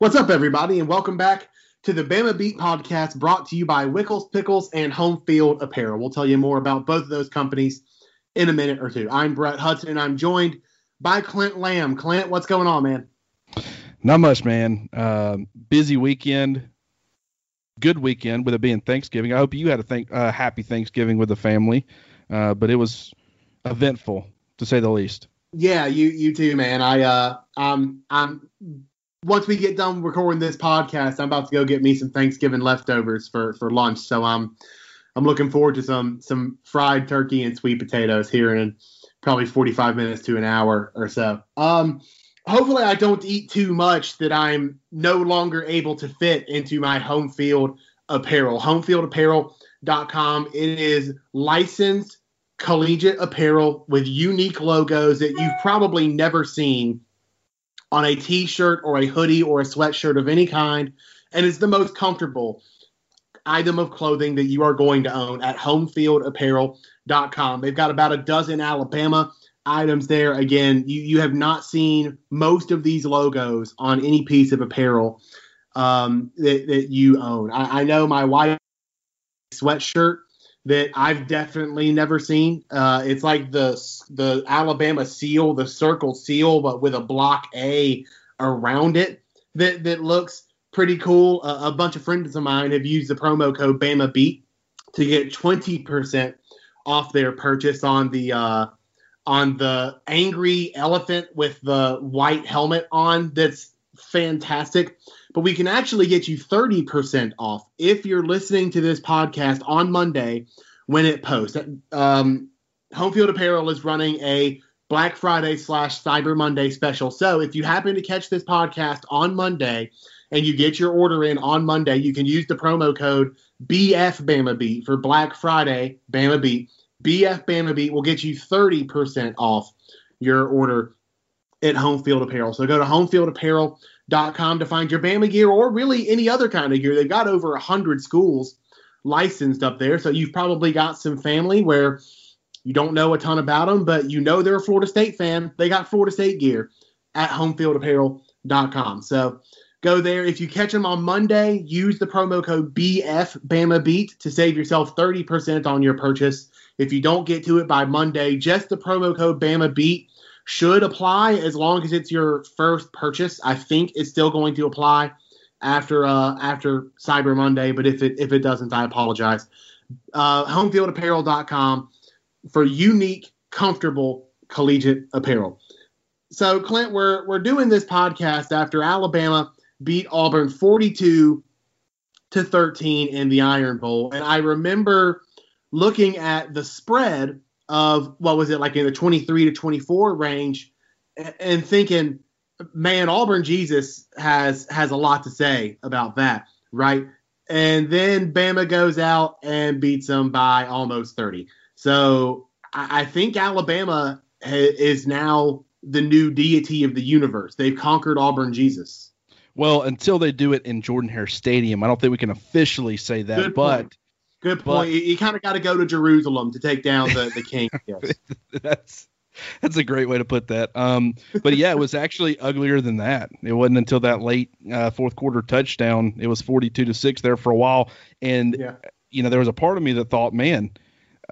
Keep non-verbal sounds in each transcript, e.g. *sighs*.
What's up, everybody, and welcome back to the Bama Beat podcast brought to you by Wickles, Pickles, and Home Field Apparel. We'll tell you more about both of those companies in a minute or two. I'm Brett Hudson, and I'm joined by Clint Lamb. Clint, what's going on, man? Not much, man. Uh, busy weekend. Good weekend with it being Thanksgiving. I hope you had a thank, uh, happy Thanksgiving with the family, uh, but it was eventful to say the least. Yeah, you you too, man. I uh, I'm I'm once we get done recording this podcast, I'm about to go get me some Thanksgiving leftovers for for lunch. So I'm I'm looking forward to some some fried turkey and sweet potatoes here in probably 45 minutes to an hour or so. Um, hopefully I don't eat too much that I'm no longer able to fit into my home field apparel. Homefieldapparel.com. It is licensed collegiate apparel with unique logos that you've probably never seen on a t-shirt or a hoodie or a sweatshirt of any kind and it's the most comfortable item of clothing that you are going to own at homefieldapparel.com they've got about a dozen alabama items there. Again you, you have not seen most of these logos on any piece of apparel um, that, that you own. I, I know my wife sweatshirt that I've definitely never seen. Uh, it's like the the Alabama seal, the circle seal, but with a block A around it that that looks pretty cool. Uh, a bunch of friends of mine have used the promo code Bama Beat to get twenty percent off their purchase on the uh, on the angry elephant with the white helmet on. That's fantastic. But we can actually get you 30% off if you're listening to this podcast on Monday when it posts. Um, Home Field Apparel is running a Black Friday slash Cyber Monday special. So if you happen to catch this podcast on Monday and you get your order in on Monday, you can use the promo code BF Bama Beat for Black Friday Bama Beat. BF Bama Beat will get you 30% off your order at Home Field Apparel. So go to homefieldapparel.com to find your Bama gear or really any other kind of gear. They've got over 100 schools licensed up there. So you've probably got some family where you don't know a ton about them, but you know they're a Florida State fan. They got Florida State gear at homefieldapparel.com. So go there. If you catch them on Monday, use the promo code BF Bama Beat to save yourself 30% on your purchase. If you don't get to it by Monday, just the promo code Bama Beat should apply as long as it's your first purchase. I think it's still going to apply after uh, after Cyber Monday, but if it if it doesn't, I apologize. Uh, homefieldapparel.com for unique, comfortable collegiate apparel. So, Clint, we're we're doing this podcast after Alabama beat Auburn 42 to 13 in the Iron Bowl, and I remember looking at the spread of what was it like in the 23 to 24 range, and thinking, man, Auburn Jesus has has a lot to say about that, right? And then Bama goes out and beats them by almost 30. So I, I think Alabama ha- is now the new deity of the universe. They've conquered Auburn Jesus. Well, until they do it in Jordan Hare Stadium, I don't think we can officially say that. But. Good point. but- you kind of got to go to Jerusalem to take down the the king. Yes. *laughs* that's that's a great way to put that. Um, but yeah, it was actually uglier than that. It wasn't until that late uh, fourth quarter touchdown. It was 42 to six there for a while, and Yeah. you know there was a part of me that thought, man,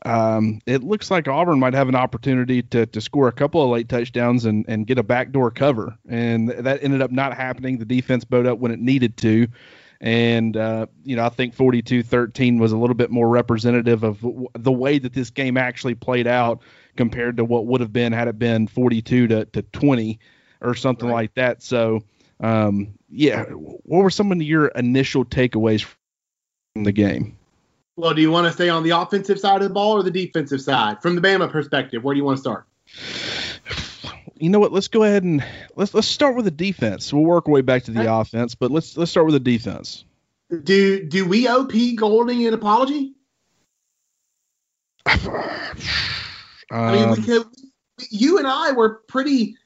um, it looks like Auburn might have an opportunity to to score a couple of late touchdowns and and get a backdoor cover, and that ended up not happening. The defense bowed up when it needed to. And, uh, you know, I think 42 13 was a little bit more representative of w- the way that this game actually played out compared to what would have been had it been 42 to, to 20 or something Right. like that. So, um, yeah, what were some of your initial takeaways from the game? Well, do you want to stay on the offensive side of the ball or the defensive side? From the Bama perspective, where do you want to start? You know what? Let's go ahead and let's let's start with the defense. We'll work our way back to the Okay. offense, but let's let's start with the defense. Do do we owe Pete Golding an apology? *sighs* I mean, Um, we could, you and I were pretty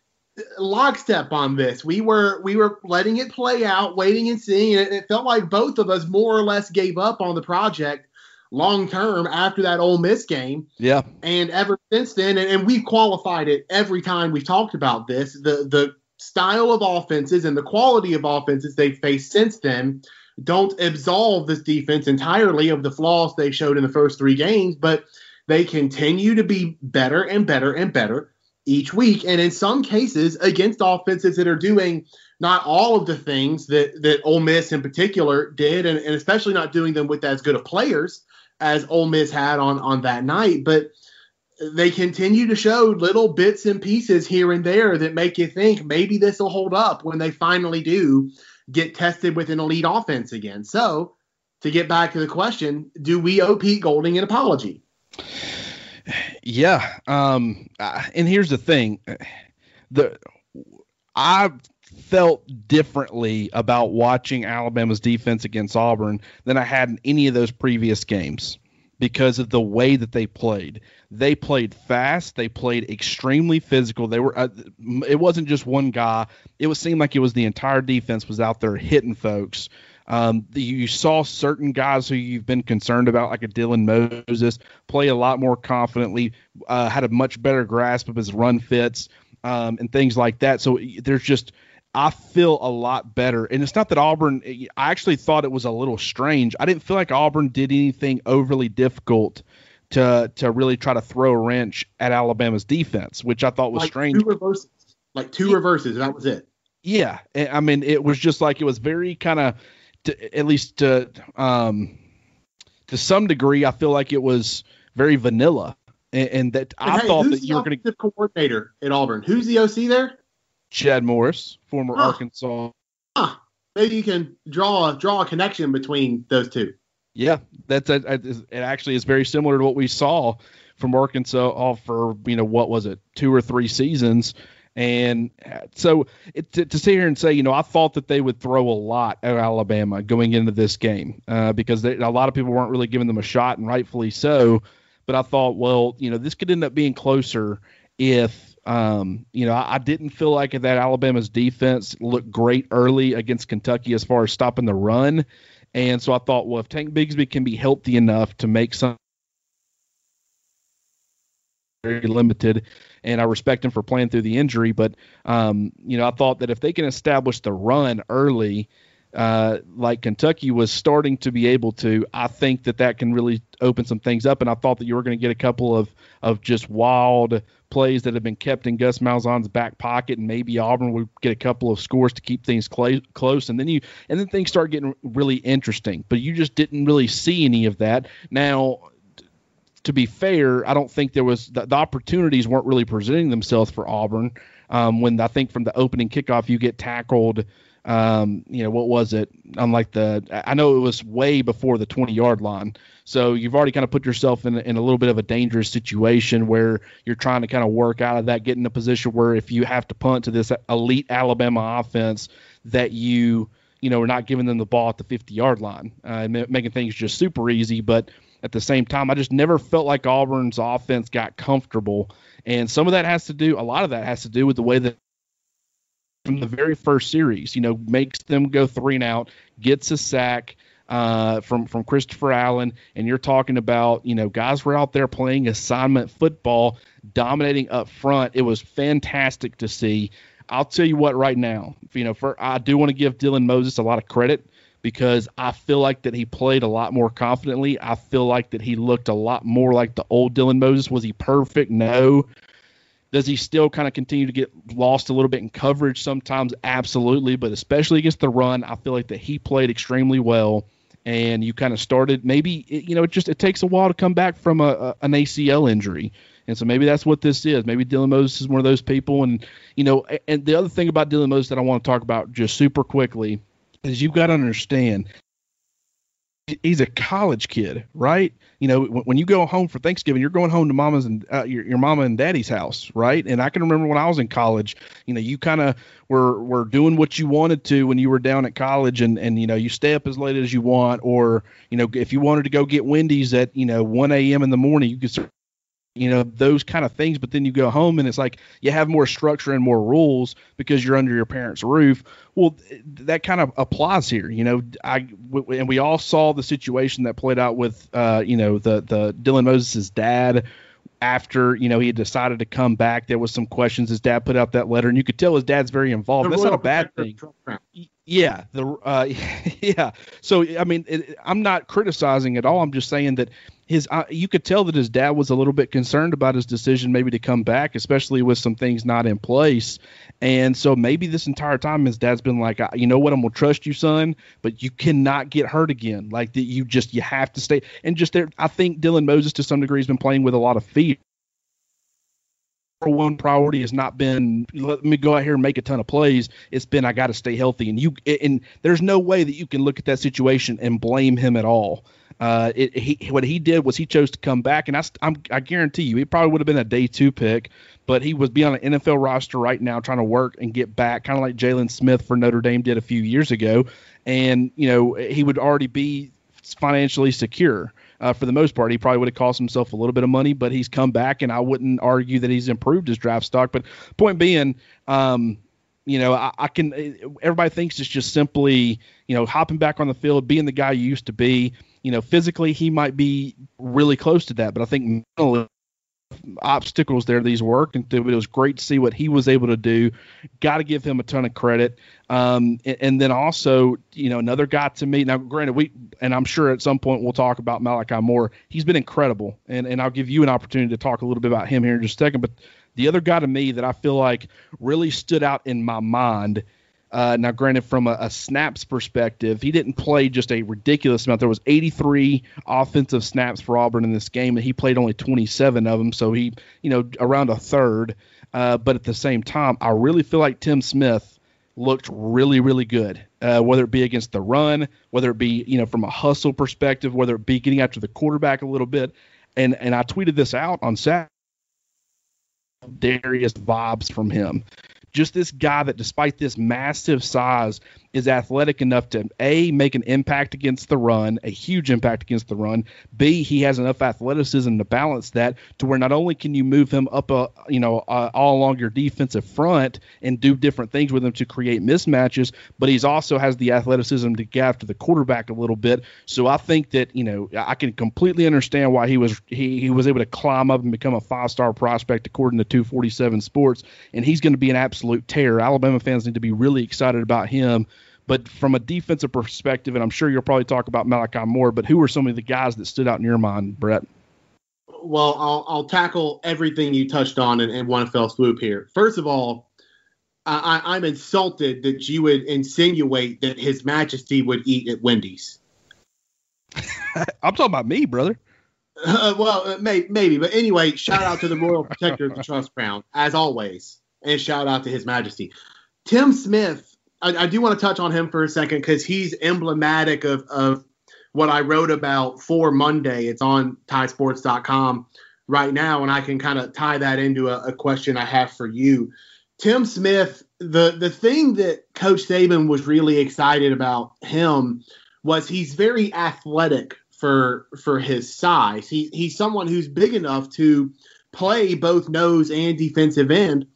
lockstep on this. We were we were letting it play out, waiting and seeing. And it, it felt like both of us more or less gave up on the project long term after that Ole Miss game. yeah, And ever since then, and, and we've qualified it every time we've talked about this. The the style of offenses and the quality of offenses they've faced since then don't absolve this defense entirely of the flaws they showed in the first three games, but they continue to be better and better and better each week. And in some cases, against offenses that are doing not all of the things that that Ole Miss in particular did, and, and especially not doing them with as good of players as Ole Miss had on on that night, but they continue to show little bits and pieces here and there that make you think maybe this will hold up when they finally do get tested with an elite offense again. So, to get back to the question, do we owe Pete Golding an apology? Yeah. Um, and here's the thing. The I felt differently about watching Alabama's defense against Auburn than I had in any of those previous games because of the way that they played. They played fast. They played extremely physical. They were. Uh, it wasn't just one guy. It was seemed like it was the entire defense was out there hitting folks. Um, you saw certain guys who you've been concerned about, like a Dylan Moses, play a lot more confidently, uh, had a much better grasp of his run fits um, and things like that. So there's just I feel a lot better. And it's not that Auburn, I actually thought it was a little strange. I didn't feel like Auburn did anything overly difficult to to really try to throw a wrench at Alabama's defense, which I thought was like strange. Two reverses, like two reverses, that was it. Yeah, I mean, it was just like it was very kind of, at least to um, to some degree, I feel like it was very vanilla, and, and that and I hey, thought that you were going to coordinator at Auburn. Who's the OC there? Chad Morris, former Huh. Arkansas. Huh. Maybe you can draw a draw a connection between those two. Yeah, that's a, a- it. Actually, is very similar to what we saw from Arkansas all for you know what was it two or three seasons, and uh, so it, to, to sit here and say you know I thought that they would throw a lot at Alabama going into this game uh, because they, a lot of people weren't really giving them a shot and rightfully so, but I thought well you know this could end up being closer if um, you know, I, I didn't feel like that Alabama's defense looked great early against Kentucky as far as stopping the run. And so I thought, well, if Tank Bigsby can be healthy enough to make some very limited, and I respect him for playing through the injury, but um, you know, I thought that if they can establish the run early, uh, like Kentucky was starting to be able to, I think that that can really open some things up. And I thought that you were going to get a couple of of just wild plays that have been kept in Gus Malzahn's back pocket, and maybe Auburn would get a couple of scores to keep things cla close, and then you and then things start getting really interesting. But you just didn't really see any of that. Now, to be fair, I don't think there was the, the opportunities weren't really presenting themselves for Auburn. Um, when I think from the opening kickoff, you get tackled. Um, you know what was it? Unlike the, I know it was way before the 20 yard line. So you've already kind of put yourself in, in a little bit of a dangerous situation where you're trying to kind of work out of that, get in a position where if you have to punt to this elite Alabama offense, that you you know are not giving them the ball at the 50 yard line, uh, ma- making things just super easy. But at the same time, I just never felt like Auburn's offense got comfortable, and some of that has to do, a lot of that has to do with the way that from the very first series, you know, makes them go three and out, gets a sack uh, from from Christopher Allen, and you're talking about you know guys were out there playing assignment football, dominating up front. It was fantastic to see. I'll tell you what, right now, you know, for I do want to give Dylan Moses a lot of credit because I feel like that he played a lot more confidently. I feel like that he looked a lot more like the old Dylan Moses. Was he perfect? No. Does he still kind of continue to get lost a little bit in coverage sometimes? Absolutely, but especially against the run, I feel like that he played extremely well. And you kind of started maybe you know it just it takes a while to come back from a, a an ACL injury, and so maybe that's what this is. Maybe Dylan Moses is one of those people, and you know, and the other thing about Dylan Moses that I want to talk about just super quickly is you've got to understand he's a college kid, right? You know, when, when you go home for Thanksgiving, you're going home to mama's and uh, your, your mama and daddy's house, right? And I can remember when I was in college, you know, you kind of were were doing what you wanted to when you were down at college, and and you know, you stay up as late as you want, or you know, if you wanted to go get Wendy's at you know 1 a.m. in the morning, you could. You know those kind of things, but then you go home and it's like you have more structure and more rules because you're under your parents' roof. Well, th- that kind of applies here. You know, I w- and we all saw the situation that played out with, uh, you know, the the Dylan Moses' dad after you know he had decided to come back. There was some questions. His dad put out that letter, and you could tell his dad's very involved. The That's not a bad thing. Yeah, the uh, *laughs* yeah. So I mean, it, I'm not criticizing at all. I'm just saying that his uh, you could tell that his dad was a little bit concerned about his decision maybe to come back, especially with some things not in place. And so maybe this entire time his dad's been like, you know what, I'm gonna trust you, son, but you cannot get hurt again. Like that, you just you have to stay. And just there, I think Dylan Moses to some degree has been playing with a lot of fear one priority has not been let me go out here and make a ton of plays. It's been I got to stay healthy, and you and there's no way that you can look at that situation and blame him at all. Uh, it, he what he did was he chose to come back, and I I'm, I guarantee you he probably would have been a day two pick, but he was be on an NFL roster right now trying to work and get back, kind of like Jaylon Smith for Notre Dame did a few years ago, and you know he would already be financially secure uh, for the most part. He probably would have cost himself a little bit of money, but he's come back, and I wouldn't argue that he's improved his draft stock. But point being, um, you know, I, I, can. Everybody thinks it's just simply, you know, hopping back on the field, being the guy you used to be. You know, physically he might be really close to that, but I think mentally obstacles there these worked and it was great to see what he was able to do got to give him a ton of credit um, and, and, then also you know another guy to me now granted we and i'm sure at some point we'll talk about malachi moore he's been incredible and, and i'll give you an opportunity to talk a little bit about him here in just a second but the other guy to me that i feel like really stood out in my mind uh, now, granted, from a, a, snaps perspective, he didn't play just a ridiculous amount. There was 83 offensive snaps for Auburn in this game, and he played only 27 of them, so he, you know, around a third. Uh, but at the same time, I really feel like Tim Smith looked really, really good. Uh, whether it be against the run, whether it be, you know, from a hustle perspective, whether it be getting after the quarterback a little bit, and and I tweeted this out on Saturday. Darius vibes from him just this guy that, despite this massive size, is athletic enough to a make an impact against the run, a huge impact against the run. B he has enough athleticism to balance that to where not only can you move him up a you know uh, all along your defensive front and do different things with him to create mismatches, but he's also has the athleticism to get after the quarterback a little bit. So I think that you know I can completely understand why he was he he was able to climb up and become a five star prospect according to 247 Sports, and he's going to be an absolute tear. Alabama fans need to be really excited about him but from a defensive perspective, and I'm sure you'll probably talk about Malachi Moore, but who are some of the guys that stood out in your mind, Brett? Well, I'll, I'll tackle everything you touched on in, in one fell swoop here. First of all, I, am insulted that you would insinuate that His Majesty would eat at Wendy's. *laughs* I'm talking about me, brother. Uh, well, uh, may, maybe, but anyway, shout out to the Royal Protector of the Trust Crown, as always, and shout out to His Majesty. Tim Smith I, I do want to touch on him for a second because he's emblematic of, of what I wrote about for Monday. It's on tidesports.com right now, and I can kind of tie that into a, a, question I have for you. Tim Smith, the the thing that Coach Saban was really excited about him was he's very athletic for for his size. He he's someone who's big enough to play both nose and defensive end,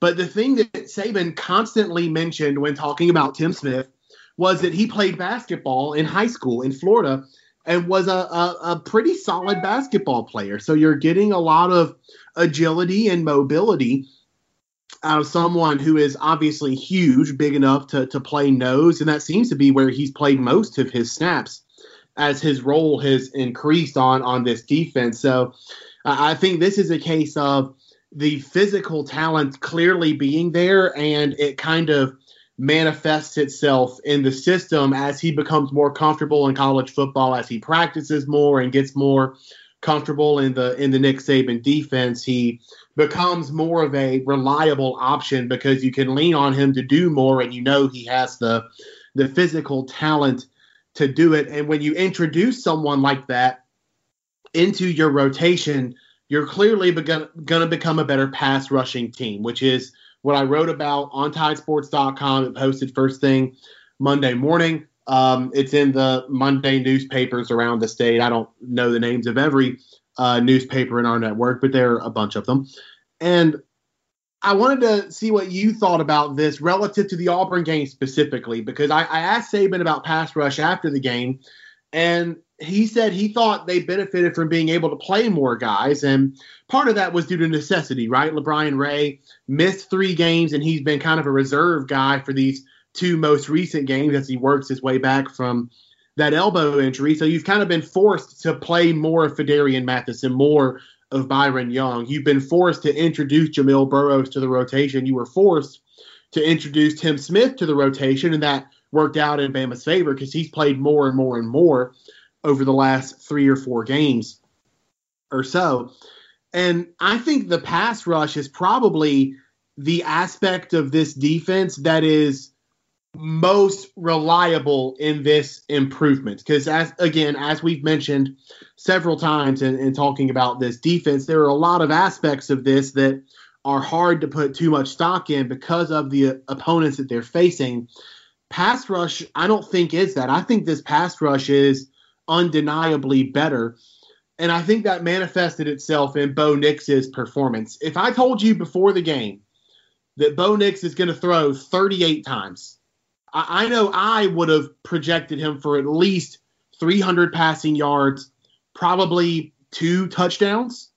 but the thing that Saban constantly mentioned when talking about Tim Smith was that he played basketball in high school in Florida and was a, a, a, pretty solid basketball player. So you're getting a lot of agility and mobility out of someone who is obviously huge, big enough to, to play nose. And that seems to be where he's played most of his snaps as his role has increased on, on this defense. So uh, I think this is a case of the physical talent clearly being there and it kind of manifests itself in the system as he becomes more comfortable in college football as he practices more and gets more comfortable in the in the Nick Saban defense. He becomes more of a reliable option because you can lean on him to do more and you know he has the the physical talent to do it. And when you introduce someone like that into your rotation you're clearly going to become a better pass rushing team, which is what I wrote about on tidesports.com. It posted first thing Monday morning. Um, it's in the Monday newspapers around the state. I don't know the names of every uh, newspaper in our network, but there are a bunch of them. And I wanted to see what you thought about this relative to the Auburn game specifically, because I, I asked Saban about pass rush after the game, and he said he thought they benefited from being able to play more guys, and part of that was due to necessity, right? LaBryan Ray missed three games, and he's been kind of a reserve guy for these two most recent games as he works his way back from that elbow injury. So you've kind of been forced to play more of Mathis and more of Byron Young. You've been forced to introduce Jamil Burroughs to the rotation. You were forced to introduce Tim Smith to the rotation, and that worked out in Bama's favor because he's played more and more and more over the last three or four games or so. And I think the pass rush is probably the aspect of this defense that is most reliable in this improvement. Because as again as we've mentioned several times in, in, talking about this defense there are a lot of aspects of this that are hard to put too much stock in because of the opponents that they're facing. Pass rush i don't think is that. I think this pass rush is undeniably better and i think that manifested itself in bo nix's performance if i told you before the game that bo nix is going to throw 38 times I, I know I would have projected him for at least 300 passing yards, probably two touchdowns.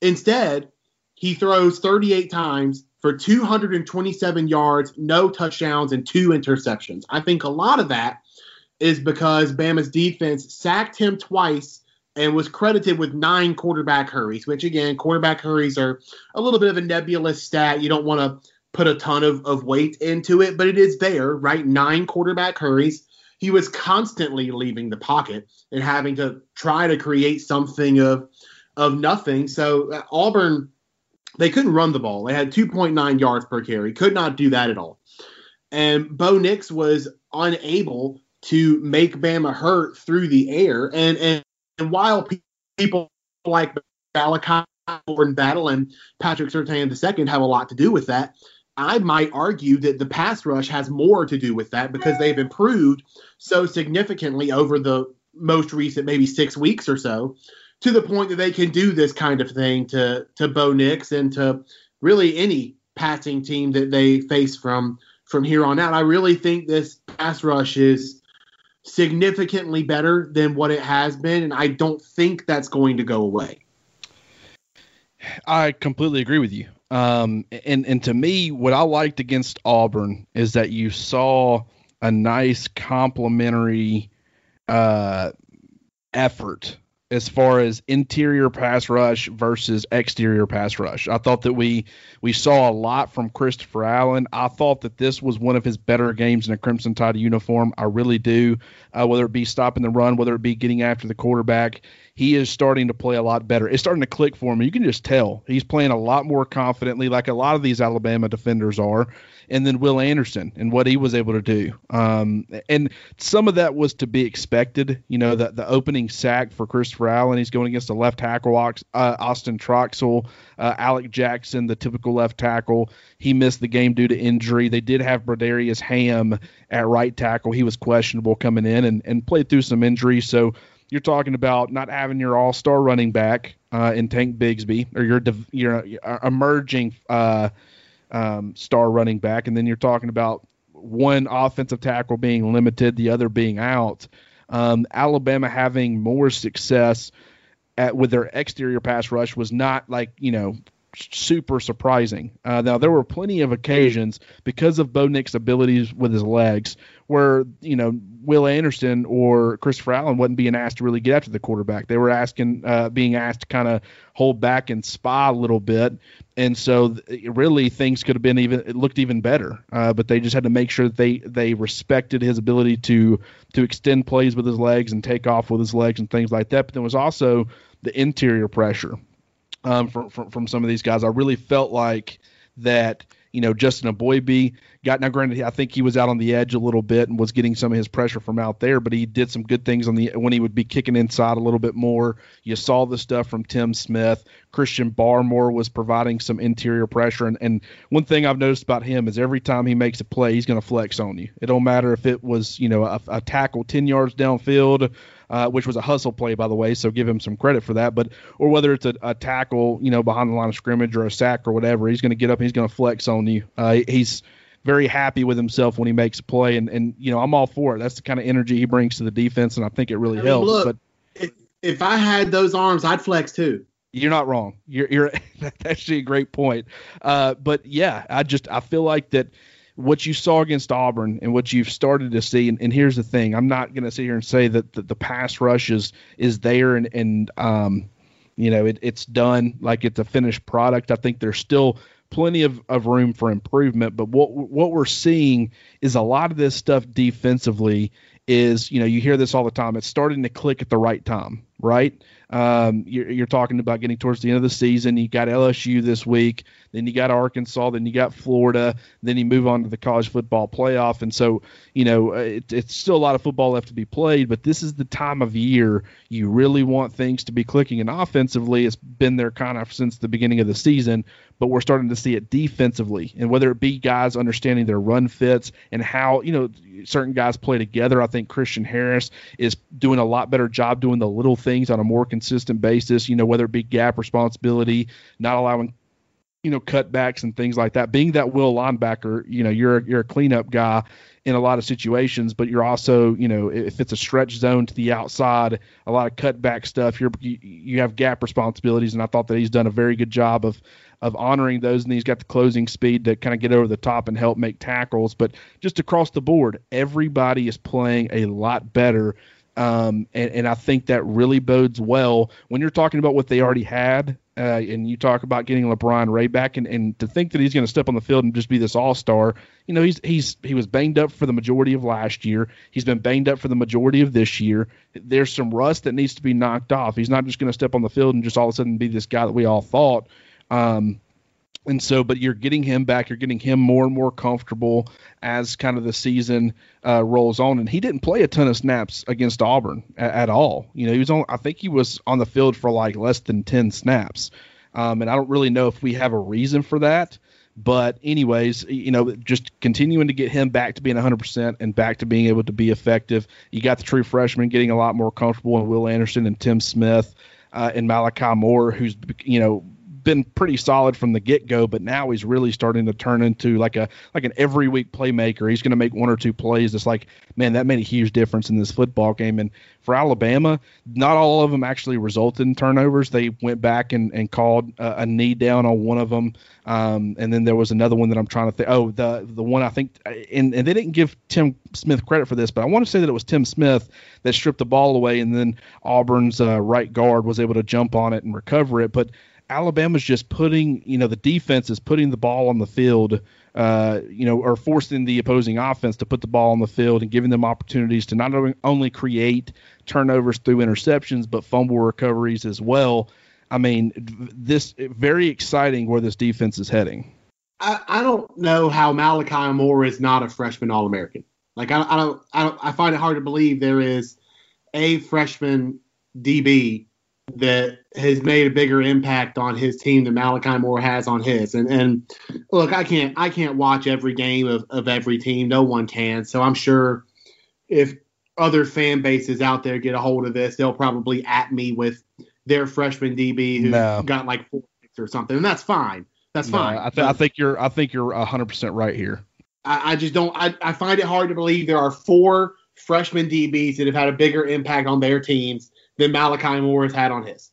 Instead, he throws 38 times for 227 yards, no touchdowns, and two interceptions. I think a lot of that is because Bama's defense sacked him twice and was credited with nine quarterback hurries, which again, quarterback hurries are a little bit of a nebulous stat. You don't want to put a ton of, of weight into it, but it is there, right? Nine quarterback hurries. He was constantly leaving the pocket and having to try to create something of of nothing. So uh, Auburn, they couldn't run the ball. They had 2.9 yards per carry. Could not do that at all. And Bo Nix was unable to make Bama hurt through the air. And and, and while people like Malachi Jordan Battle and Patrick Surtain II have a lot to do with that, I might argue that the pass rush has more to do with that because they've improved so significantly over the most recent maybe six weeks or so to the point that they can do this kind of thing to to Bo Nix and to really any passing team that they face from from here on out. I really think this pass rush is significantly better than what it has been, and I don't think that's going to go away. I completely agree with you. Um, and and to me, what I liked against Auburn is that you saw a nice complementary uh, effort as far as interior pass rush versus exterior pass rush. I thought that we we saw a lot from Christopher Allen. I thought that this was one of his better games in a Crimson Tide uniform. I really do. Uh, whether it be stopping the run, whether it be getting after the quarterback, he is starting to play a lot better. It's starting to click for him. You can just tell he's playing a lot more confidently, like a lot of these Alabama defenders are. And then Will Anderson and what he was able to do. Um, and some of that was to be expected. You know, the, the opening sack for Christopher Allen, he's going against the left tackle, uh, Austin Troxell, uh, Alec Jackson, the typical left tackle. He missed the game due to injury. They did have Brodarius Hamm at right tackle. He was questionable coming in and, and played through some injuries. So you're talking about not having your all-star running back uh, in Tank Bigsby or your your uh, emerging uh, um, star running back, and then you're talking about one offensive tackle being limited, the other being out. Um, Alabama having more success at with their exterior pass rush was not like you know super surprising. Uh, now there were plenty of occasions because of Bo Nix's abilities with his legs where you know Will Anderson or Christopher Allen wasn't being asked to really get after the quarterback. They were asking, uh, being asked to kind of hold back and spy a little bit, and so th- really things could have been even it looked even better. Uh, but they just had to make sure that they they respected his ability to to extend plays with his legs and take off with his legs and things like that. But there was also the interior pressure um, from, from from some of these guys. I really felt like that you know, Justin Eboigbe got now granted I think he was out on the edge a little bit and was getting some of his pressure from out there, but he did some good things on the when he would be kicking inside a little bit more. You saw the stuff from Tim Smith. Christian Barmore was providing some interior pressure and, and one thing I've noticed about him is every time he makes a play, he's going to flex on you. It don't matter if it was, you know, a, a tackle 10 yards downfield uh, which was a hustle play, by the way. So give him some credit for that. But or whether it's a, a tackle, you know, behind the line of scrimmage or a sack or whatever, he's going to get up and he's going to flex on you. Uh, he's very happy with himself when he makes a play, and and you know I'm all for it. That's the kind of energy he brings to the defense, and I think it really I mean, helps. Look, but if I had those arms, I'd flex too. You're not wrong. You're you're *laughs* that's actually a great point. Uh, but yeah, I just I feel like that what you saw against Auburn and what you've started to see, and, and here's the thing: I'm not going to sit here and say that the, the pass rush is is there and and um, you know it, it's done like it's a finished product. I think there's still plenty of, of room for improvement. But what what we're seeing is a lot of this stuff defensively is you know you hear this all the time. It's starting to click at the right time, right? Um, you're, you're, talking about getting towards the end of the season. You got LSU this week, then you got Arkansas, then you got Florida, then you move on to the college football playoff. And so, you know, it, it's still a lot of football left to be played, but this is the time of year you really want things to be clicking. And offensively, it's been there kind of since the beginning of the season, but we're starting to see it defensively. And whether it be guys understanding their run fits and how, you know, certain guys play together, I think Christian Harris is doing a lot better job doing the little things on a more consistent basis, you know, whether it be gap responsibility, not allowing you know cutbacks and things like that. Being that will linebacker, you know, you're you're a cleanup guy in a lot of situations, but you're also, you know, if it's a stretch zone to the outside, a lot of cutback stuff, you're you, you have gap responsibilities, and I thought that he's done a very good job of of honoring those, and he's got the closing speed to kind of get over the top and help make tackles. But just across the board, everybody is playing a lot better um, and, and, I think that really bodes well when you're talking about what they already had. Uh, and you talk about getting LaBryan Ray back, and, and to think that he's going to step on the field and just be this all star, you know, he's he's he was banged up for the majority of last year. He's been banged up for the majority of this year. There's some rust that needs to be knocked off. He's not just going to step on the field and just all of a sudden be this guy that we all thought. Um, and so, but you're getting him back. You're getting him more and more comfortable as kind of the season uh, rolls on. And he didn't play a ton of snaps against Auburn at, at, all. You know, he was on. I think he was on the field for like less than ten snaps. Um, and I don't really know if we have a reason for that. But anyways, you know, just continuing to get him back to being 100% and back to being able to be effective. You got the true freshman getting a lot more comfortable, and Will Anderson and Tim Smith. Uh, and Malachi Moore, who's you know been pretty solid from the get go, but now he's really starting to turn into like a like an every week playmaker. He's going to make one or two plays. It's like, man, that made a huge difference in this football game. And for Alabama, not all of them actually resulted in turnovers. They went back and, and called a, a knee down on one of them. Um, and then there was another one that I'm trying to think. Oh, the the one I think, and, and they didn't give Tim Smith credit for this, but I want to say that it was Tim Smith that stripped the ball away, and then Auburn's uh, right guard was able to jump on it and recover it. But Alabama's just putting, you know, the defense is putting the ball on the field, uh, you know, or forcing the opposing offense to put the ball on the field and giving them opportunities to not only create turnovers through interceptions, but fumble recoveries as well. I mean, this very exciting where this defense is heading. I, I don't know how Malachi Moore is not a freshman All American. Like I, I don't, I don't, I find it hard to believe there is a freshman DB that has made a bigger impact on his team than Malachi Moore has on his. And and look, I can't I can't watch every game of, of every team. No one can. So I'm sure if other fan bases out there get a hold of this, they'll probably at me with their freshman DB who no. got like four or something, and that's fine. That's no, fine. I, th- I, think you're I think you're 100 percent right here. I, I just don't. I, I find it hard to believe there are four freshman DBs that have had a bigger impact on their teams than Malachi Moore has had on his.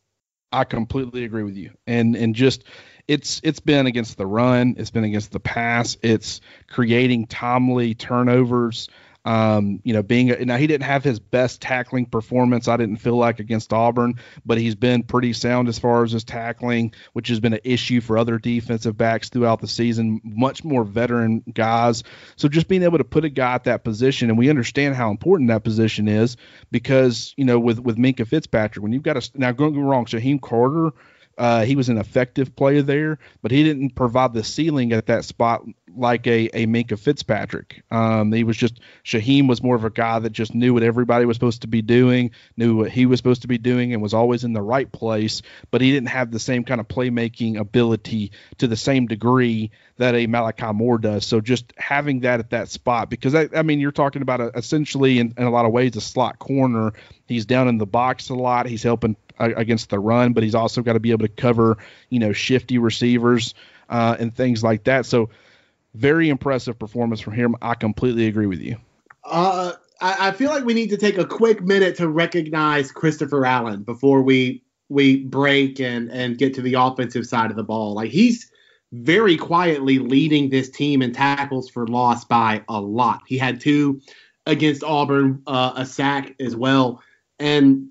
I completely agree with you. And and just it's it's been against the run, it's been against the pass, it's creating timely turnovers. Um, you know, being a, now he didn't have his best tackling performance. I didn't feel like against Auburn, but he's been pretty sound as far as his tackling, which has been an issue for other defensive backs throughout the season. Much more veteran guys. So just being able to put a guy at that position, and we understand how important that position is because you know with with Minkah Fitzpatrick, when you've got a now don't get wrong, Shyheim Carter uh, he was an effective player there, but he didn't provide the ceiling at that spot like a, a Minkah Fitzpatrick. Um, he was just Shyheim was more of a guy that just knew what everybody was supposed to be doing, knew what he was supposed to be doing, and was always in the right place. But he didn't have the same kind of playmaking ability to the same degree that a Malachi Moore does. So just having that at that spot, because I, I mean, you're talking about a, essentially in, in a lot of ways a slot corner. He's down in the box a lot. He's helping against the run, but he's also got to be able to cover, you know, shifty receivers uh, and things like that. So, very impressive performance from him. I completely agree with you. Uh, I, I feel like we need to take a quick minute to recognize Christopher Allen before we we break and and get to the offensive side of the ball. Like he's very quietly leading this team in tackles for loss by a lot. He had two against Auburn, uh, a sack as well, and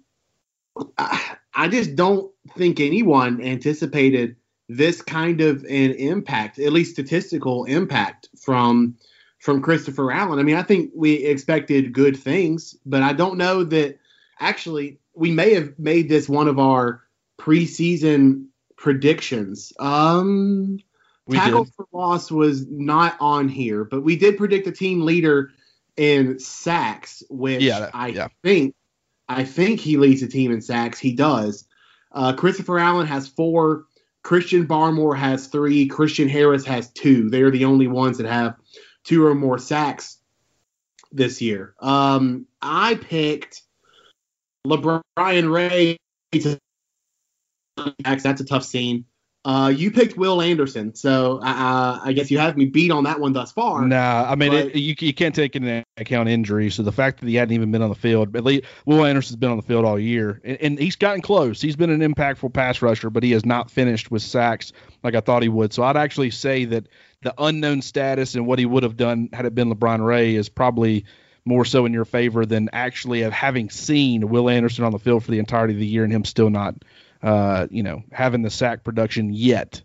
I, I just don't think anyone anticipated this kind of an impact, at least statistical impact from from Christopher Allen. I mean, I think we expected good things, but I don't know that actually we may have made this one of our preseason predictions. Um, we tackle did. for loss was not on here, but we did predict a team leader in sacks, which yeah, I yeah. think I think he leads the team in sacks. He does. Uh, Christopher Allen has four. Christian Barmore has three. Christian Harris has two. They're the only ones that have two or more sacks this year. Um, I picked LaBryan Ray to that's a tough scene. Uh, you picked Will Anderson, so uh, I guess you have me beat on that one thus far. Nah, I mean it, you, you can't take into account injury. So the fact that he hadn't even been on the field, at least Will Anderson's been on the field all year, and, and, he's gotten close. He's been an impactful pass rusher, but he has not finished with sacks like I thought he would. So I'd actually say that the unknown status and what he would have done had it been LaBryan Ray is probably more so in your favor than actually of having seen Will Anderson on the field for the entirety of the year and him still not uh, you know, having the sack production yet.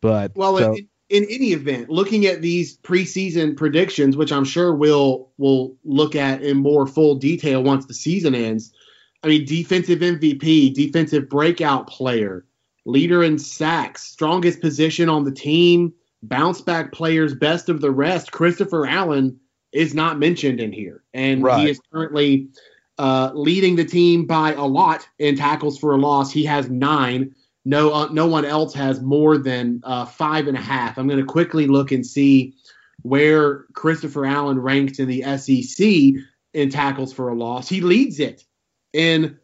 But well, so, in, in, any event, looking at these preseason predictions, which I'm sure we'll we'll look at in more full detail once the season ends. I mean, defensive MVP, defensive breakout player, leader in sacks, strongest position on the team, bounce back players, best of the rest. Christopher Allen is not mentioned in here, and right. he is currently uh, leading the team by a lot in tackles for a loss. He has nine. No, uh, no one else has more than uh, five and a half. I'm going to quickly look and see where Christopher Allen ranks in the SEC in tackles for a loss. He leads it in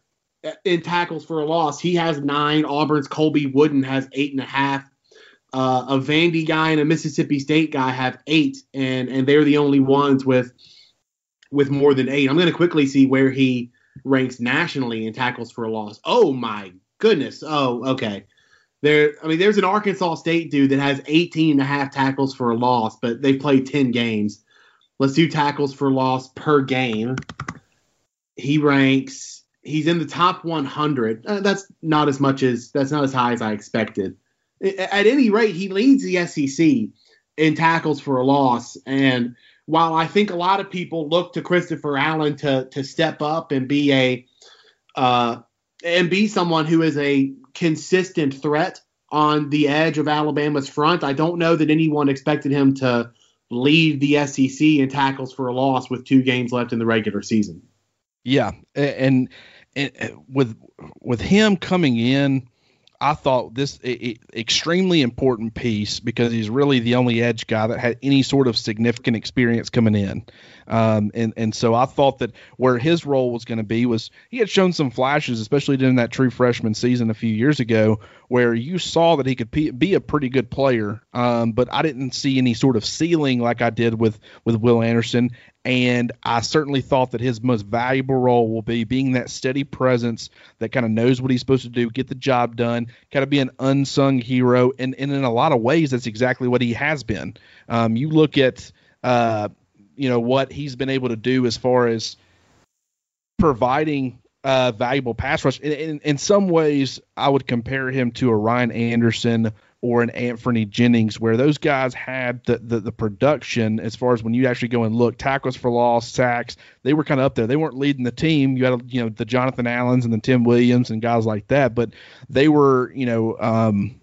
in tackles for a loss. He has nine. Auburn's Colby Wooden has eight and a half. Uh, a Vandy guy and a Mississippi State guy have eight, and and they're the only ones with with more than eight. I'm going to quickly see where he ranks nationally in tackles for a loss. Oh my goodness. Oh, okay. There, I mean, there's an Arkansas State dude that has 18 and a half tackles for a loss, but they've played 10 games. Let's do tackles for loss per game. He ranks, he's in the top 100. Uh, that's not as much as, that's not as high as I expected. At any rate, he leads the SEC in tackles for a loss. And while I think a lot of people look to Christopher Allen to to step up and be a uh, and be someone who is a consistent threat on the edge of Alabama's front, I don't know that anyone expected him to lead the SEC in tackles for a loss with two games left in the regular season. Yeah, and, and with with him coming in I thought this a, extremely important piece because he's really the only edge guy that had any sort of significant experience coming in. Um, and and so I thought that where his role was going to be was he had shown some flashes, especially during that true freshman season a few years ago, where you saw that he could be a pretty good player. Um, but I didn't see any sort of ceiling like I did with with Will Anderson. And I certainly thought that his most valuable role will be being that steady presence that kind of knows what he's supposed to do, get the job done, kind of be an unsung hero. And, and in a lot of ways, that's exactly what he has been. Um, you look at uh, you know what he's been able to do as far as providing uh, valuable pass rush. In, in, in, some ways, I would compare him to a Ryan Anderson or an Anfernee Jennings, where those guys had the, the, the production as far as when you actually go and look tackles for loss, sacks. They were kind of up there. They weren't leading the team. You had you know the Jonathan Allens and the Tim Williams and guys like that, but they were you know um,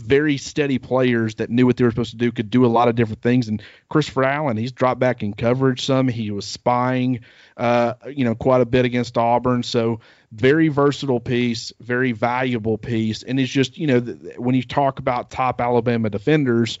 very steady players that knew what they were supposed to do, could do a lot of different things. And Christopher Allen, he's dropped back in coverage some. He was spying, uh, you know, quite a bit against Auburn. So very versatile piece, very valuable piece. And it's just, you know, th- when you talk about top Alabama defenders,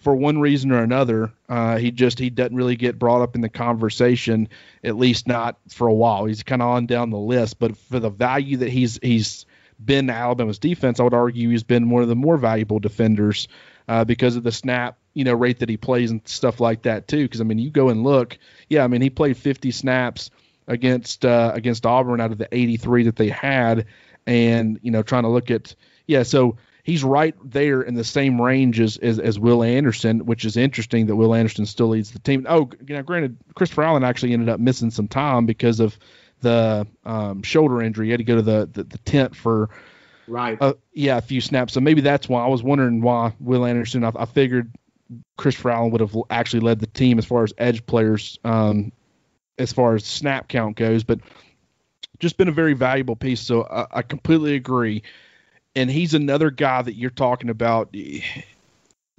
for one reason or another, uh, he just he doesn't really get brought up in the conversation, at least not for a while. He's kind of on down the list, but for the value that he's he's been Alabama's defense, I would argue he's been one of the more valuable defenders uh, because of the snap you know rate that he plays and stuff like that too. Because I mean, you go and look, yeah, I mean he played 50 snaps against uh, against Auburn out of the 83 that they had, and you know trying to look at yeah, so he's right there in the same range as, as, as Will Anderson, which is interesting that Will Anderson still leads the team. Oh, you know, granted, Christopher Allen actually ended up missing some time because of the um, shoulder injury. He had to go to the the, the tent for right. Uh, yeah, a few snaps. So maybe that's why I was wondering why Will Anderson. I, I figured Christopher Allen would have actually led the team as far as edge players, um, as far as snap count goes, but just been a very valuable piece. So I, I completely agree. And he's another guy that you're talking about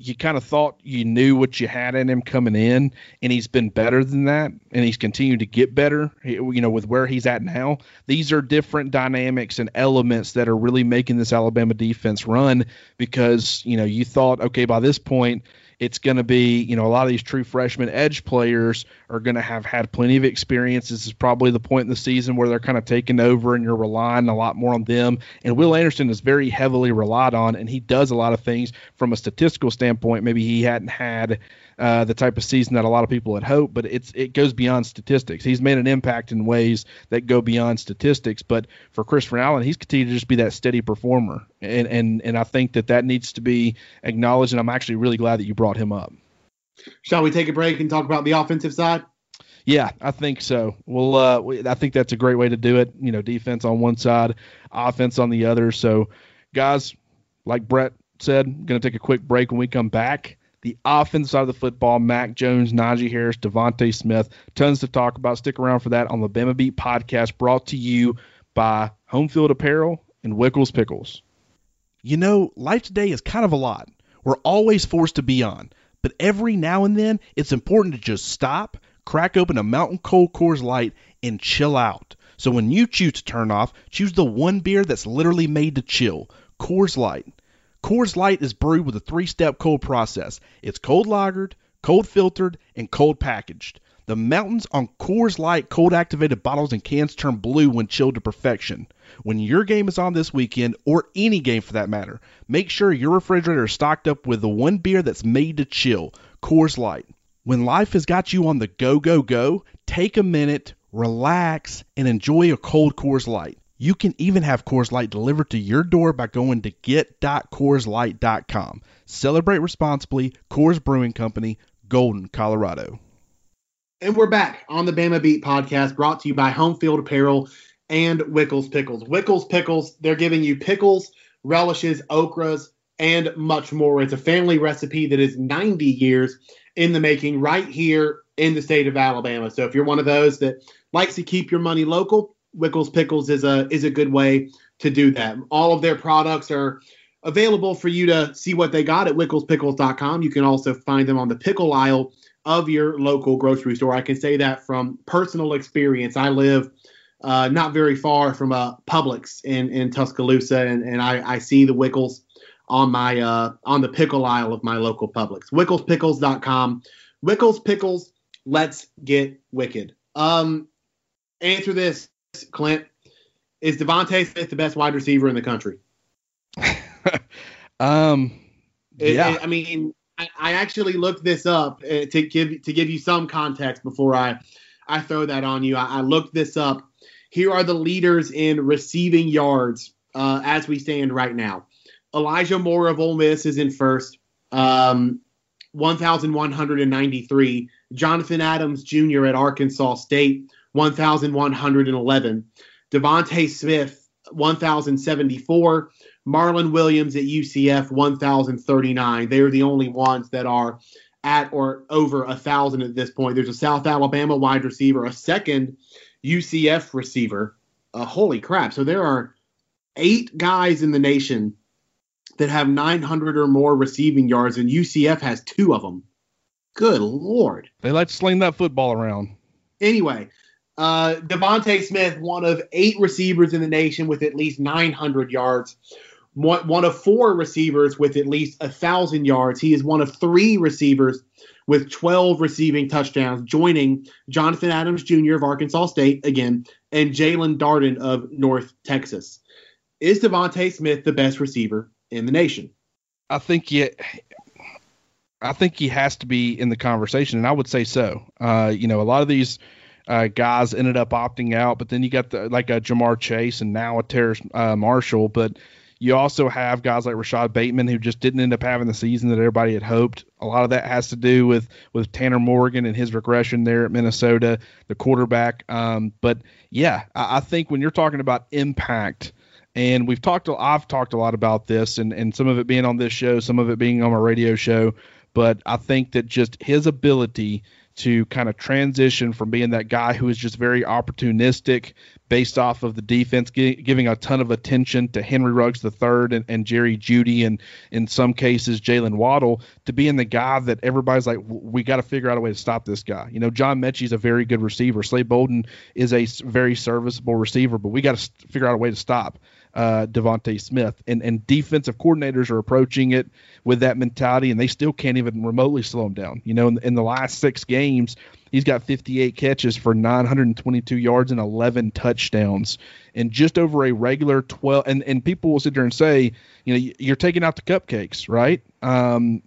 you kind of thought you knew what you had in him coming in, and he's been better than that, and he's continued to get better. You know, with where he's at now, these are different dynamics and elements that are really making this Alabama defense run. Because you know, you thought, okay, by this point, it's going to be, you know, a lot of these true freshman edge players are going to have had plenty of experience. This is probably the point in the season where they're kind of taking over and you're relying a lot more on them. And Will Anderson is very heavily relied on, and he does a lot of things from a statistical standpoint. Maybe he hadn't had uh, the type of season that a lot of people had hoped, but it's it goes beyond statistics. He's made an impact in ways that go beyond statistics. But for Christopher Allen, he's continued to just be that steady performer, and and and I think that that needs to be acknowledged. And I'm actually really glad that you brought him up. Shall we take a break and talk about the offensive side? Yeah, I think so. Well, uh, we, I think that's a great way to do it. You know, defense on one side, offense on the other. So, guys, like Brett said, going to take a quick break. When we come back, the offense side of the football, Mac Jones, Najee Harris, DeVonta Smith. Tons to talk about. Stick around for that on the Bama Beat podcast brought to you by Homefield Apparel and Wickles Pickles. You know, life today is kind of a lot. We're always forced to be on, but every now and then it's important to just stop, crack open a Mountain Cold Coors Light, and chill out. So when you choose to turn off, choose the one beer that's literally made to chill Coors Light. Coors Light is brewed with a three step cold process. It's cold lagered, cold filtered, and cold packaged. The mountains on Coors Light cold activated bottles and cans turn blue when chilled to perfection. When your game is on this weekend, or any game for that matter, make sure your refrigerator is stocked up with the one beer that's made to chill Coors Light. When life has got you on the go, go, go, take a minute, relax, and enjoy a cold Coors Light. You can even have Coors Light delivered to your door by going to get.coorslight.com. Celebrate responsibly. Coors Brewing Company, Golden, Colorado. And we're back on the Bama Beat podcast brought to you by Home Field Apparel and Wickles Pickles. Wickles Pickles, they're giving you pickles, relishes, okras, and much more. It's a family recipe that is 90 years in the making right here in the state of Alabama. So if you're one of those that likes to keep your money local, Wickles Pickles is a is a good way to do that. All of their products are available for you to see what they got at wicklespickles.com. You can also find them on the pickle aisle of your local grocery store. I can say that from personal experience. I live uh, not very far from a uh, Publix in, in Tuscaloosa, and, and I, I see the Wickles on my uh, on the pickle aisle of my local Publix. WicklesPickles.com. Wickles Pickles. Let's get wicked. Um, answer this Clint, is DeVonta Smith the best wide receiver in the country? *laughs* um, yeah. It, I mean, I, actually looked this up uh, to give to give you some context before I I throw that on you. I, I looked this up. Here are the leaders in receiving yards uh, as we stand right now. Elijah Moore of Ole Miss is in first, um, 1,193. Jonathan Adams Jr. at Arkansas State, 1,111. DeVonta Smith, 1,074. Marlon Williams at UCF, 1,039. They are the only ones that are at or over a thousand at this point. There's a South Alabama wide receiver, a second UCF receiver. Uh, holy crap! So there are eight guys in the nation that have 900 or more receiving yards, and UCF has two of them. Good lord! They like to sling that football around. Anyway, uh, DeVonta Smith, one of eight receivers in the nation with at least 900 yards. One, one of four receivers with at least a thousand yards. He is one of three receivers with 12 receiving touchdowns, joining Jonathan Adams Jr. of Arkansas State again and Jaelon Darden of North Texas. Is DeVonta Smith the best receiver in the nation? I think yeah, I think he has to be in the conversation, and I would say so. Uh, you know, a lot of these uh, guys ended up opting out, but then you got the like a Ja'Marr Chase and now a Terrace uh, Marshall, but you also have guys like Rashod Bateman who just didn't end up having the season that everybody had hoped. A lot of that has to do with with Tanner Morgan and his regression there at Minnesota, the quarterback. Um, but yeah, I, I think when you're talking about impact and we've talked, I've talked a lot about this, and and some of it being on this show, some of it being on my radio show. But I think that just his ability to kind of transition from being that guy who is just very opportunistic based off of the defense, giving a ton of attention to Henry Ruggs III and, and Jerry Jeudy and in some cases Jaylen Waddle, to being the guy that everybody's like, we got to figure out a way to stop this guy. You know, John Metchie's a very good receiver. Slade Bolden is a very serviceable receiver, but we got to figure out a way to stop uh, DeVonta Smith. And and defensive coordinators are approaching it with that mentality, and they still can't even remotely slow him down. You know, in, in the last six games, he's got 58 catches for 922 yards and 11 touchdowns, and just over a regular 12. And and people will sit there and say, you know, you're taking out the cupcakes, right? Um,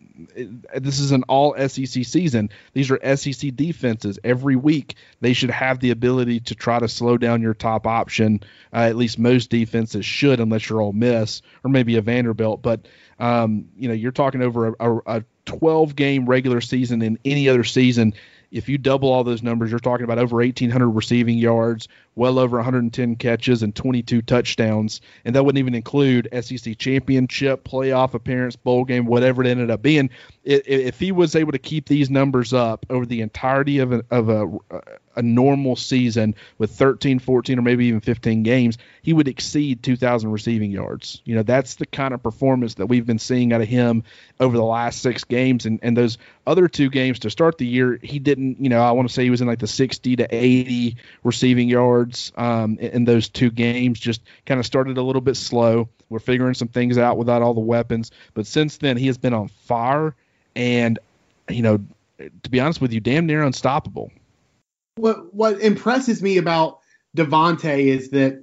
this is an all SEC season. These are SEC defenses. Every week, they should have the ability to try to slow down your top option. Uh, at least most defenses should, unless you're Ole Miss or maybe a Vanderbilt. But um, you know, you're talking over a, a 12 game regular season in any other season if you double all those numbers, you're talking about over 1,800 receiving yards, well over 110 catches, and 22 touchdowns. And that wouldn't even include SEC championship, playoff appearance, bowl game, whatever it ended up being. If he was able to keep these numbers up over the entirety of a, of a, a normal season with 13, 14, or maybe even 15 games, he would exceed 2,000 receiving yards. You know, that's the kind of performance that we've been seeing out of him over the last six games. And, and those other two games to start the year, he didn't, you know, I want to say he was in like the 60 to 80 receiving yards um, in, those two games, just kind of started a little bit slow. We're figuring some things out without all the weapons. But since then, he has been on fire and, you know, to be honest with you, damn near unstoppable what what impresses me about DeVonta is that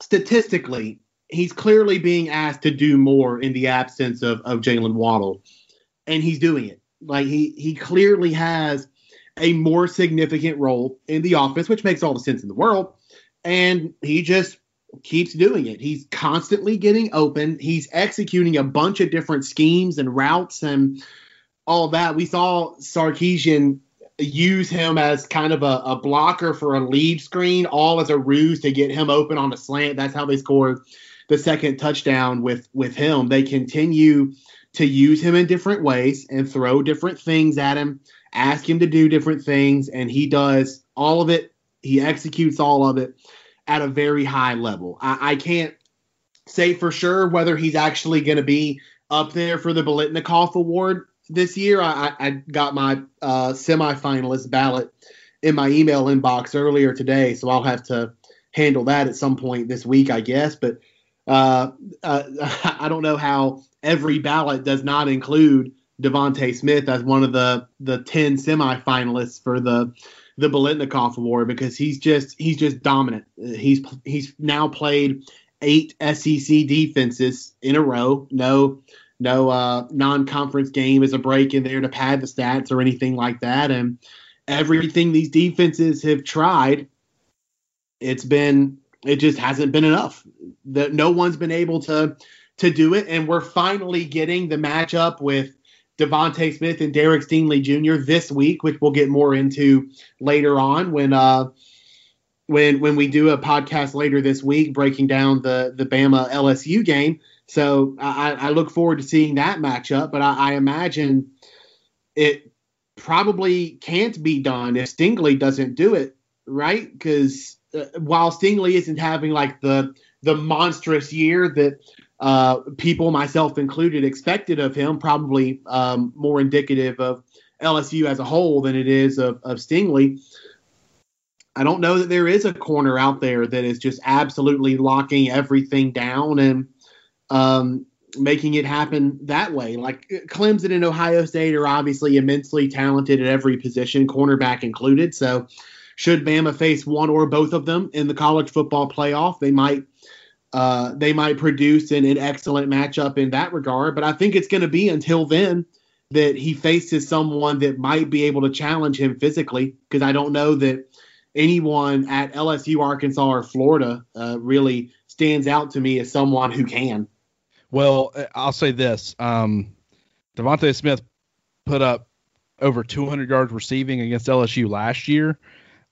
statistically, he's clearly being asked to do more in the absence of, of Jaylen Waddle, and he's doing it. Like he he clearly has a more significant role in the offense, which makes all the sense in the world. And he just keeps doing it. He's constantly getting open. He's executing a bunch of different schemes and routes and all that. We saw Sarkisian use him as kind of a, a, blocker for a lead screen, all as a ruse to get him open on a slant. That's how they scored the second touchdown with with him. They continue to use him in different ways and throw different things at him, ask him to do different things, and he does all of it. He executes all of it at a very high level. I, I can't say for sure whether he's actually going to be up there for the Biletnikoff Award this year. I, I got my uh, semifinalist ballot in my email inbox earlier today, so I'll have to handle that at some point this week, I guess. But uh, uh, *laughs* I don't know how every ballot does not include DeVonta Smith as one of the the ten semifinalists for the the Biletnikoff Award because he's just he's just dominant. He's he's now played eight SEC defenses in a row. No no uh, non-conference game is a break in there to pad the stats or anything like that. And everything these defenses have tried, it's been it just hasn't been enough. That no one's been able to to do it, and we're finally getting the matchup with DeVonta Smith and Derek Stingley Jr. this week, which we'll get more into later on when uh when when we do a podcast later this week breaking down the the Bama LSU game. So I, I look forward to seeing that matchup, but I, I imagine it probably can't be done if Stingley doesn't do it, right? Because uh, while Stingley isn't having like the the monstrous year that uh, people, myself included, expected of him, probably um, more indicative of LSU as a whole than it is of, of Stingley. I don't know that there is a corner out there that is just absolutely locking everything down and um, making it happen that way. Like Clemson and Ohio State are obviously immensely talented at every position, cornerback included. So, should Bama face one or both of them in the college football playoff, they might uh, they might produce an, an excellent matchup in that regard. But I think it's going to be until then that he faces someone that might be able to challenge him physically because I don't know that anyone at LSU, Arkansas, or Florida uh, really stands out to me as someone who can. Well, I'll say this: um, DeVonta Smith put up over 200 yards receiving against LSU last year,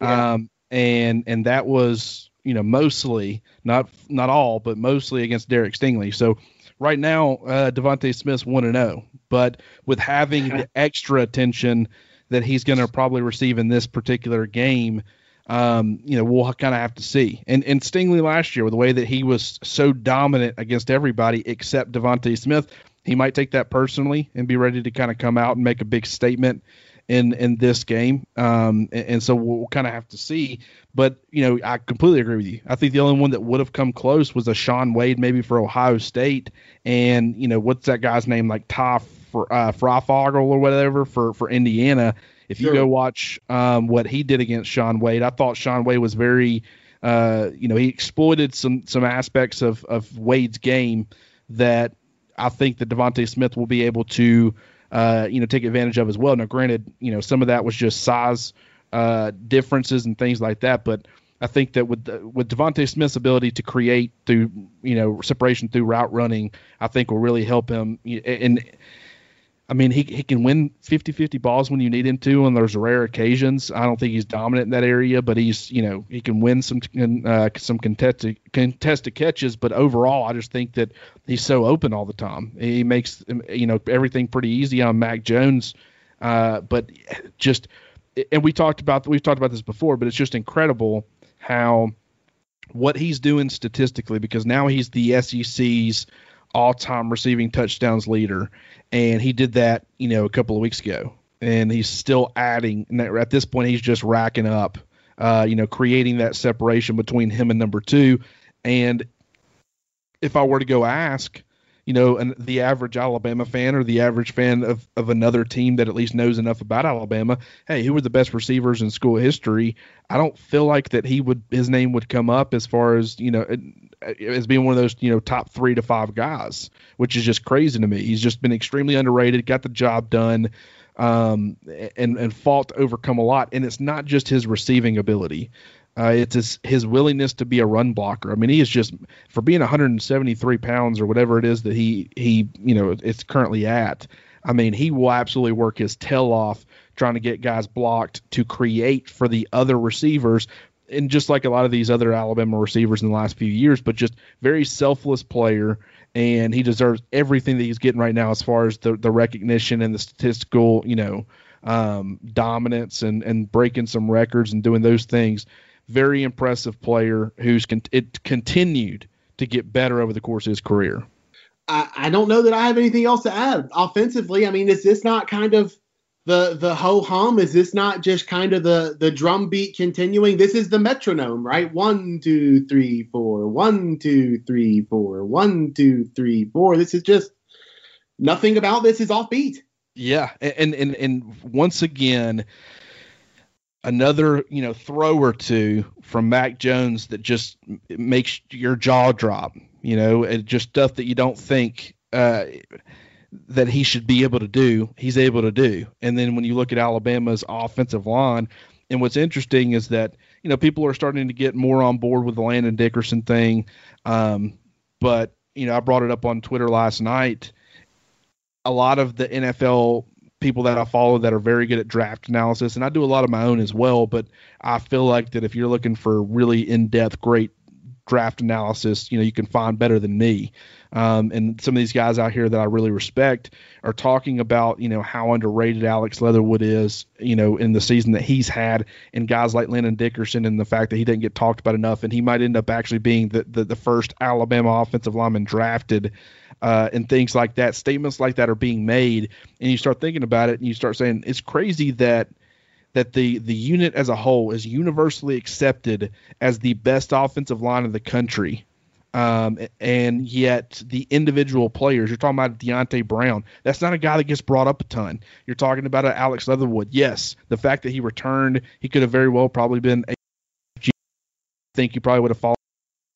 yeah. um, and and that was you know mostly not not all, but mostly against Derek Stingley. So right now, uh, DeVonta Smith's one and zero, oh, but with having the *laughs* extra attention that he's going to probably receive in this particular game. Um, you know, we'll kind of have to see. And and Stingley last year, with the way that he was so dominant against everybody except DeVonta Smith, he might take that personally and be ready to kind of come out and make a big statement in in this game. Um, and, and, so we'll, kind of have to see. But you know, I completely agree with you. I think the only one that would have come close was a Shaun Wade, maybe for Ohio State, and you know, what's that guy's name, like Ty for uh, Fryfogle or whatever for for Indiana. If you go watch um, what he did against Shaun Wade, I thought Shaun Wade was very, uh, you know, he exploited some some aspects of of Wade's game that I think that DeVonta Smith will be able to, uh, you know, take advantage of as well. Now, granted, you know, some of that was just size uh, differences and things like that, but I think that with the, with DeVonta Smith's ability to create through, you know, separation through route running, I think will really help him. And I mean, he, he can win 50 50 balls when you need him to, and there's rare occasions. I don't think he's dominant in that area, but he's, you know, he can win some uh, some contested, contested catches. But overall, I just think that he's so open all the time. He makes, you know, everything pretty easy on Mac Jones. Uh, but just, and we talked about, we've talked about this before, but it's just incredible how what he's doing statistically because now he's the SEC's all-time receiving touchdowns leader and he did that, you know, a couple of weeks ago, and he's still adding. At this point, he's just racking up, uh, you know, creating that separation between him and number two. And if I were to go ask, you know, an, the average Alabama fan or the average fan of, of another team that at least knows enough about Alabama, hey, who were the best receivers in school history? I don't feel like that he would his name would come up as far as you know as being one of those you know top three to five guys, which is just crazy to me. He's just been extremely underrated, got the job done, um, and and fought to overcome a lot. And it's not just his receiving ability. Uh, it's his, his willingness to be a run blocker. I mean, he is just for being 173 pounds or whatever it is that he he you know it's currently at. I mean, he will absolutely work his tail off trying to get guys blocked to create for the other receivers and just like a lot of these other Alabama receivers in the last few years, but just very selfless player. And he deserves everything that he's getting right now as far as the, the recognition and the statistical, you know, um, dominance and, and breaking some records and doing those things. Very impressive player who's con- it continued to get better over the course of his career. I, I don't know that I have anything else to add offensively. I mean, is this not kind of – the the ho hum? Is this not just kind of the the drum beat continuing? This is the metronome, right? One, two, three, four. One, two, three, four. One, two, three, four. This is just nothing about this is offbeat. Yeah, and and and once again, another you know throw or two from Mac Jones that just makes your jaw drop. You know, and just stuff that you don't think. Uh, that he should be able to do, he's able to do. And then when you look at Alabama's offensive line, and what's interesting is that you know people are starting to get more on board with the Landon Dickerson thing. Um, but you know, I brought it up on Twitter last night. A lot of the NFL people that I follow that are very good at draft analysis, and I do a lot of my own as well. But I feel like that if you're looking for really in-depth, great draft analysis, you know, you can find better than me. Um, and some of these guys out here that I really respect are talking about, you know, how underrated Alex Leatherwood is, you know, in the season that he's had, and guys like Landon Dickerson, and the fact that he didn't get talked about enough, and he might end up actually being the the, the first Alabama offensive lineman drafted. Uh, and things like that, statements like that are being made, and you start thinking about it, and you start saying it's crazy that that the the unit as a whole is universally accepted as the best offensive line in the country. Um, and yet the individual players, you're talking about Deonte Brown. That's not a guy that gets brought up a ton. You're talking about Alex Leatherwood. Yes, the fact that he returned, he could have very well probably been a I think you probably would have fallen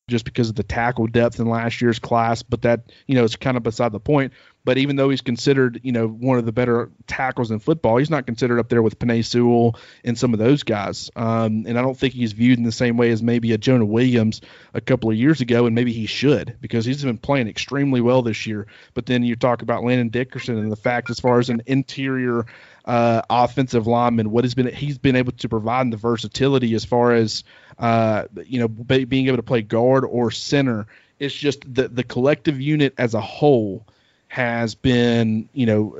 just because of the tackle depth in last year's class, but that, you know, is kind of beside the point. But even though he's considered, you know, one of the better tackles in football, he's not considered up there with Penei Sewell and some of those guys. Um, and I don't think he's viewed in the same way as maybe a Jonah Williams a couple of years ago, and maybe he should because he's been playing extremely well this year. But then you talk about Landon Dickerson and the fact, as far as an interior uh, offensive lineman, what has been he's been able to provide the versatility as far as uh, you know being able to play guard or center. It's just the the collective unit as a whole has been you know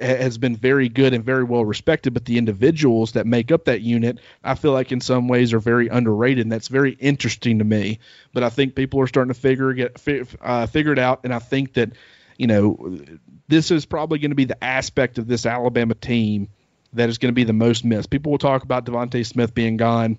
has been very good and very well respected, but the individuals that make up that unit, I feel like in some ways are very underrated, and that's very interesting to me. But I think people are starting to figure get uh, figure it out, and I think that you know this is probably going to be the aspect of this Alabama team that is going to be the most missed. People will talk about DeVonta Smith being gone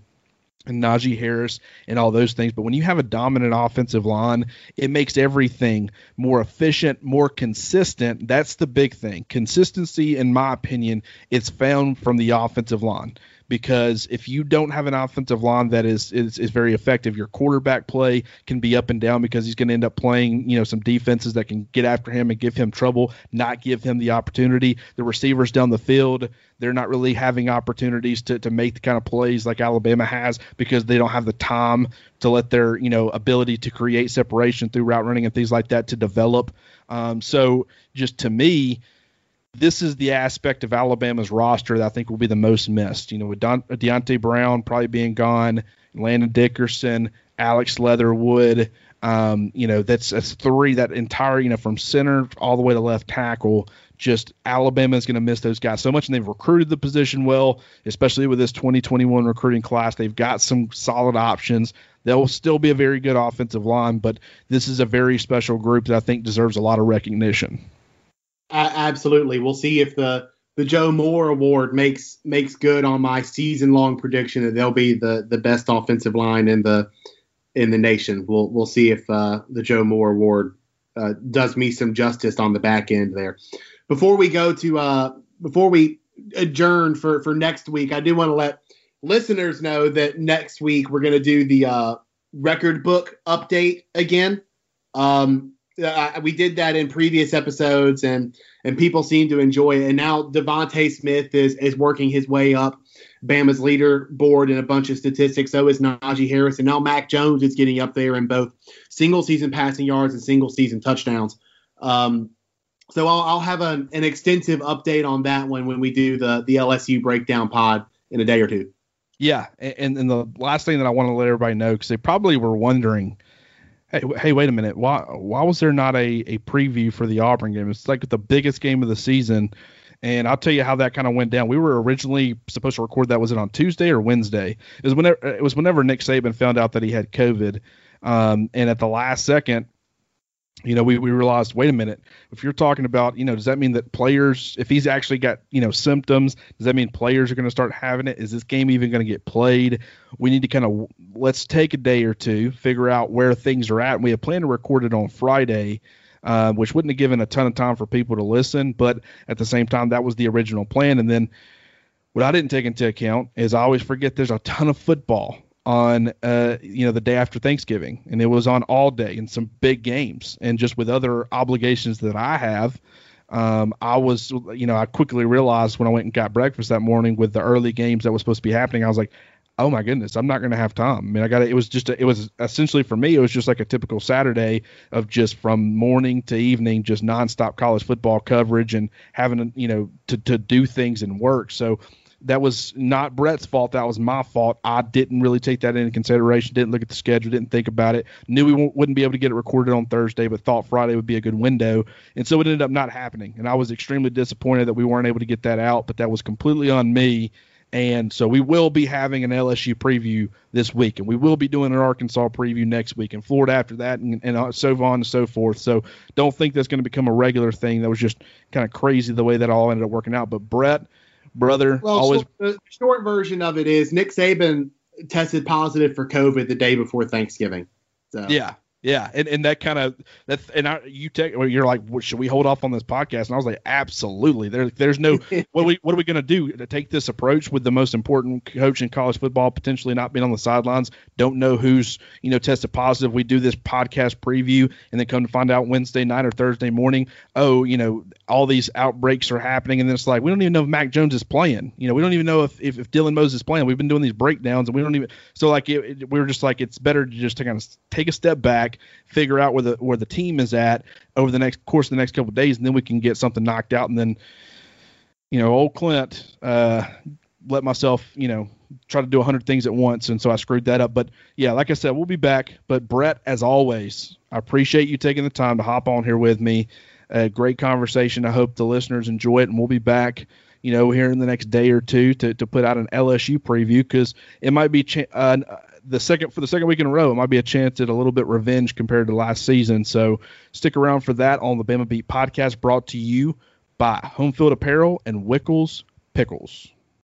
and Najee Harris and all those things. But when you have a dominant offensive line, it makes everything more efficient, more consistent. That's the big thing. Consistency, in my opinion, is found from the offensive line because if you don't have an offensive line that is, is is very effective, your quarterback play can be up and down because he's going to end up playing, you know, some defenses that can get after him and give him trouble, not give him the opportunity. The receivers down the field, they're not really having opportunities to, to make the kind of plays like Alabama has because they don't have the time to let their, you know, ability to create separation through route running and things like that to develop. Um, so just to me, this is the aspect of Alabama's roster that I think will be the most missed. You know, with Don, Deonte Brown probably being gone, Landon Dickerson, Alex Leatherwood. Um, you know, that's that's three that entire, you know, from center all the way to left tackle. Just Alabama is going to miss those guys so much, and they've recruited the position well, especially with this 2021 recruiting class. They've got some solid options. They'll still be a very good offensive line, but this is a very special group that I think deserves a lot of recognition absolutely. We'll see if the the Joe Moore Award makes makes good on my season long prediction that they'll be the the best offensive line in the in the nation. We'll we'll see if uh, the Joe Moore Award uh, does me some justice on the back end there. Before we go to uh, before we adjourn for for next week, I do want to let listeners know that next week we're going to do the uh, record book update again. Um, uh, we did that in previous episodes, and and people seem to enjoy it. And now DeVonta Smith is is working his way up Bama's leaderboard in a bunch of statistics. So is Najee Harris, and now Mac Jones is getting up there in both single season passing yards and single season touchdowns. Um, so I'll, I'll have a, an extensive update on that one when we do the the LSU breakdown pod in a day or two. Yeah, and and the last thing that I want to let everybody know because they probably were wondering Hey, hey, wait a minute. Why why was there not a, a preview for the Auburn game? It's like the biggest game of the season. And I'll tell you how that kind of went down. We were originally supposed to record that was it on Tuesday or Wednesday. It was whenever it was whenever Nick Saban found out that he had COVID. Um, and at the last second, you know, we, we realized, wait a minute, if you're talking about, you know, does that mean that players, if he's actually got, you know, symptoms, does that mean players are going to start having it? Is this game even going to get played? We need to kind of, let's take a day or two, figure out where things are at. And we had planned to record it on Friday, uh, which wouldn't have given a ton of time for people to listen. But at the same time, that was the original plan. And then what I didn't take into account is I always forget there's a ton of football on uh, you know the day after Thanksgiving, and it was on all day in some big games, and just with other obligations that I have, um, I was you know I quickly realized when I went and got breakfast that morning with the early games that was supposed to be happening, I was like, oh my goodness, I'm not going to have time. I mean, I got it. was just a, it was essentially for me, it was just like a typical Saturday of just from morning to evening, just nonstop college football coverage and having you know to to do things and work. So that was not Brett's fault. That was my fault. I didn't really take that into consideration. Didn't look at the schedule. Didn't think about it. Knew we w- wouldn't be able to get it recorded on Thursday, but thought Friday would be a good window. And so it ended up not happening. And I was extremely disappointed that we weren't able to get that out. But that was completely on me. And so we will be having an LSU preview this week, and we will be doing an Arkansas preview next week, and Florida after that, and, and uh, so on and so forth. So don't think that's going to become a regular thing. That was just kind of crazy the way that all ended up working out. But Brett, brother. Well, always. the short version of it is Nick Saban tested positive for COVID the day before Thanksgiving. So yeah, Yeah, and, and that kind of that and I, you take well, you're like, well, should we hold off on this podcast? And I was like, absolutely. There, there's no *laughs* what are we what are we going to do to take this approach with the most important coach in college football potentially not being on the sidelines? Don't know who's you know tested positive. We do this podcast preview and then come to find out Wednesday night or Thursday morning, oh, you know, all these outbreaks are happening, and then it's like we don't even know if Mac Jones is playing. You know, we don't even know if if, if Dylan Moses is playing. We've been doing these breakdowns and we don't even so like it, it, we were just like it's better to just to kind of take a step back figure out where the where the team is at over the next course of the next couple days, and then we can get something knocked out. And then, you know, old Clint uh, let myself, you know, try to do hundred things at once, and so I screwed that up. But yeah, like I said, we'll be back. But Brett, as always, I appreciate you taking the time to hop on here with me. A great conversation. I hope the listeners enjoy it, and we'll be back you know, here in the next day or two to, to put out an LSU preview because it might be ch- uh, the second for the second week in a row, it might be a chance at a little bit revenge compared to last season. So stick around for that on the Bama Beat podcast, brought to you by Homefield Apparel and Wickles Pickles.